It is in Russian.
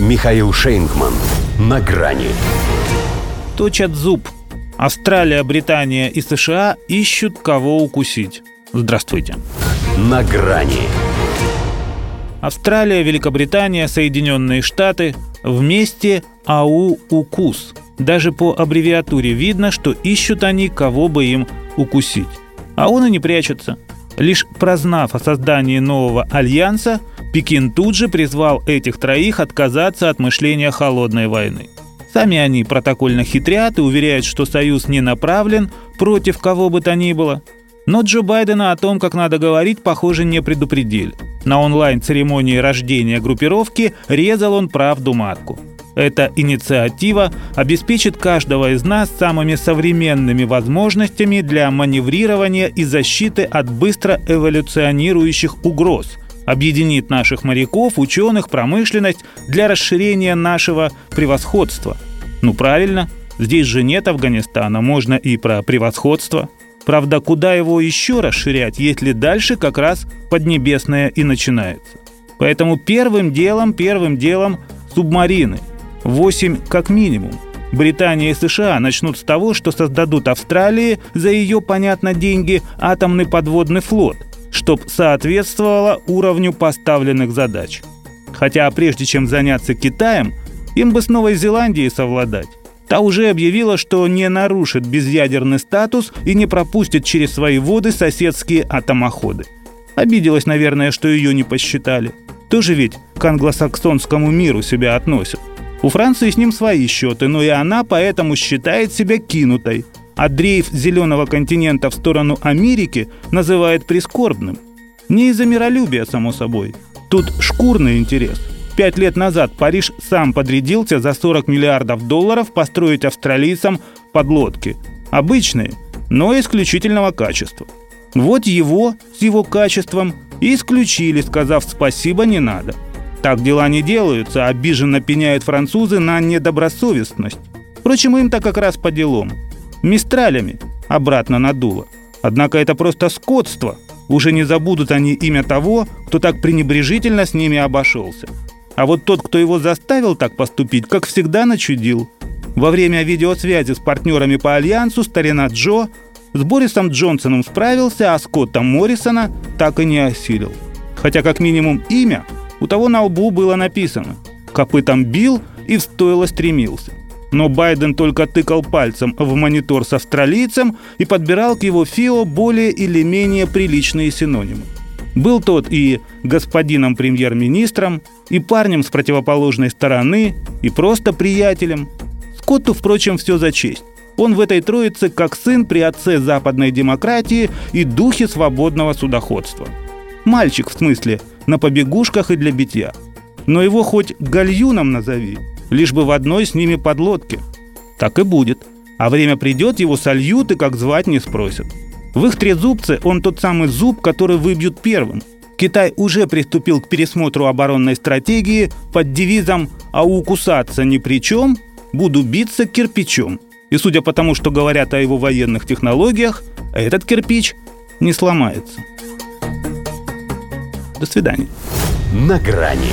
Михаил Шейнгман. На грани. Точат зуб. Австралия, Британия и США ищут кого укусить. Здравствуйте. На грани. Австралия, Великобритания, Соединенные Штаты вместе АУ-УКУС. Даже по аббревиатуре видно, что ищут они, кого бы им укусить. А он и не прячется. Лишь прознав о создании нового альянса, Пекин тут же призвал этих троих отказаться от мышления холодной войны. Сами они протокольно хитрят и уверяют, что союз не направлен против кого бы то ни было. Но Джо Байдена о том, как надо говорить, похоже, не предупредили. На онлайн-церемонии рождения группировки резал он правду матку. Эта инициатива обеспечит каждого из нас самыми современными возможностями для маневрирования и защиты от быстро эволюционирующих угроз, объединит наших моряков, ученых, промышленность для расширения нашего превосходства. Ну правильно, здесь же нет Афганистана, можно и про превосходство. Правда, куда его еще расширять, если дальше как раз Поднебесное и начинается. Поэтому первым делом, первым делом субмарины. Восемь как минимум. Британия и США начнут с того, что создадут Австралии за ее, понятно, деньги атомный подводный флот – чтобы соответствовало уровню поставленных задач. Хотя прежде чем заняться Китаем, им бы с Новой Зеландией совладать. Та уже объявила, что не нарушит безъядерный статус и не пропустит через свои воды соседские атомоходы. Обиделась, наверное, что ее не посчитали. Тоже ведь к англосаксонскому миру себя относят. У Франции с ним свои счеты, но и она поэтому считает себя кинутой – а дрейф зеленого континента в сторону Америки называет прискорбным. Не из-за миролюбия, само собой. Тут шкурный интерес. Пять лет назад Париж сам подрядился за 40 миллиардов долларов построить австралийцам подлодки. Обычные, но исключительного качества. Вот его с его качеством исключили, сказав «спасибо, не надо». Так дела не делаются, обиженно пеняют французы на недобросовестность. Впрочем, им-то как раз по делам – мистралями обратно надуло. Однако это просто скотство. Уже не забудут они имя того, кто так пренебрежительно с ними обошелся. А вот тот, кто его заставил так поступить, как всегда начудил. Во время видеосвязи с партнерами по Альянсу старина Джо с Борисом Джонсоном справился, а Скотта Моррисона так и не осилил. Хотя как минимум имя у того на лбу было написано. Копытом бил и в стойло стремился. Но Байден только тыкал пальцем в монитор с австралийцем и подбирал к его ФИО более или менее приличные синонимы. Был тот и господином премьер-министром, и парнем с противоположной стороны, и просто приятелем. Скотту, впрочем, все за честь. Он в этой троице как сын при отце западной демократии и духе свободного судоходства. Мальчик, в смысле, на побегушках и для битья. Но его хоть гальюном назови – лишь бы в одной с ними подлодке. Так и будет. А время придет, его сольют и как звать не спросят. В их трезубце он тот самый зуб, который выбьют первым. Китай уже приступил к пересмотру оборонной стратегии под девизом «А укусаться ни при чем, буду биться кирпичом». И судя по тому, что говорят о его военных технологиях, этот кирпич не сломается. До свидания. На грани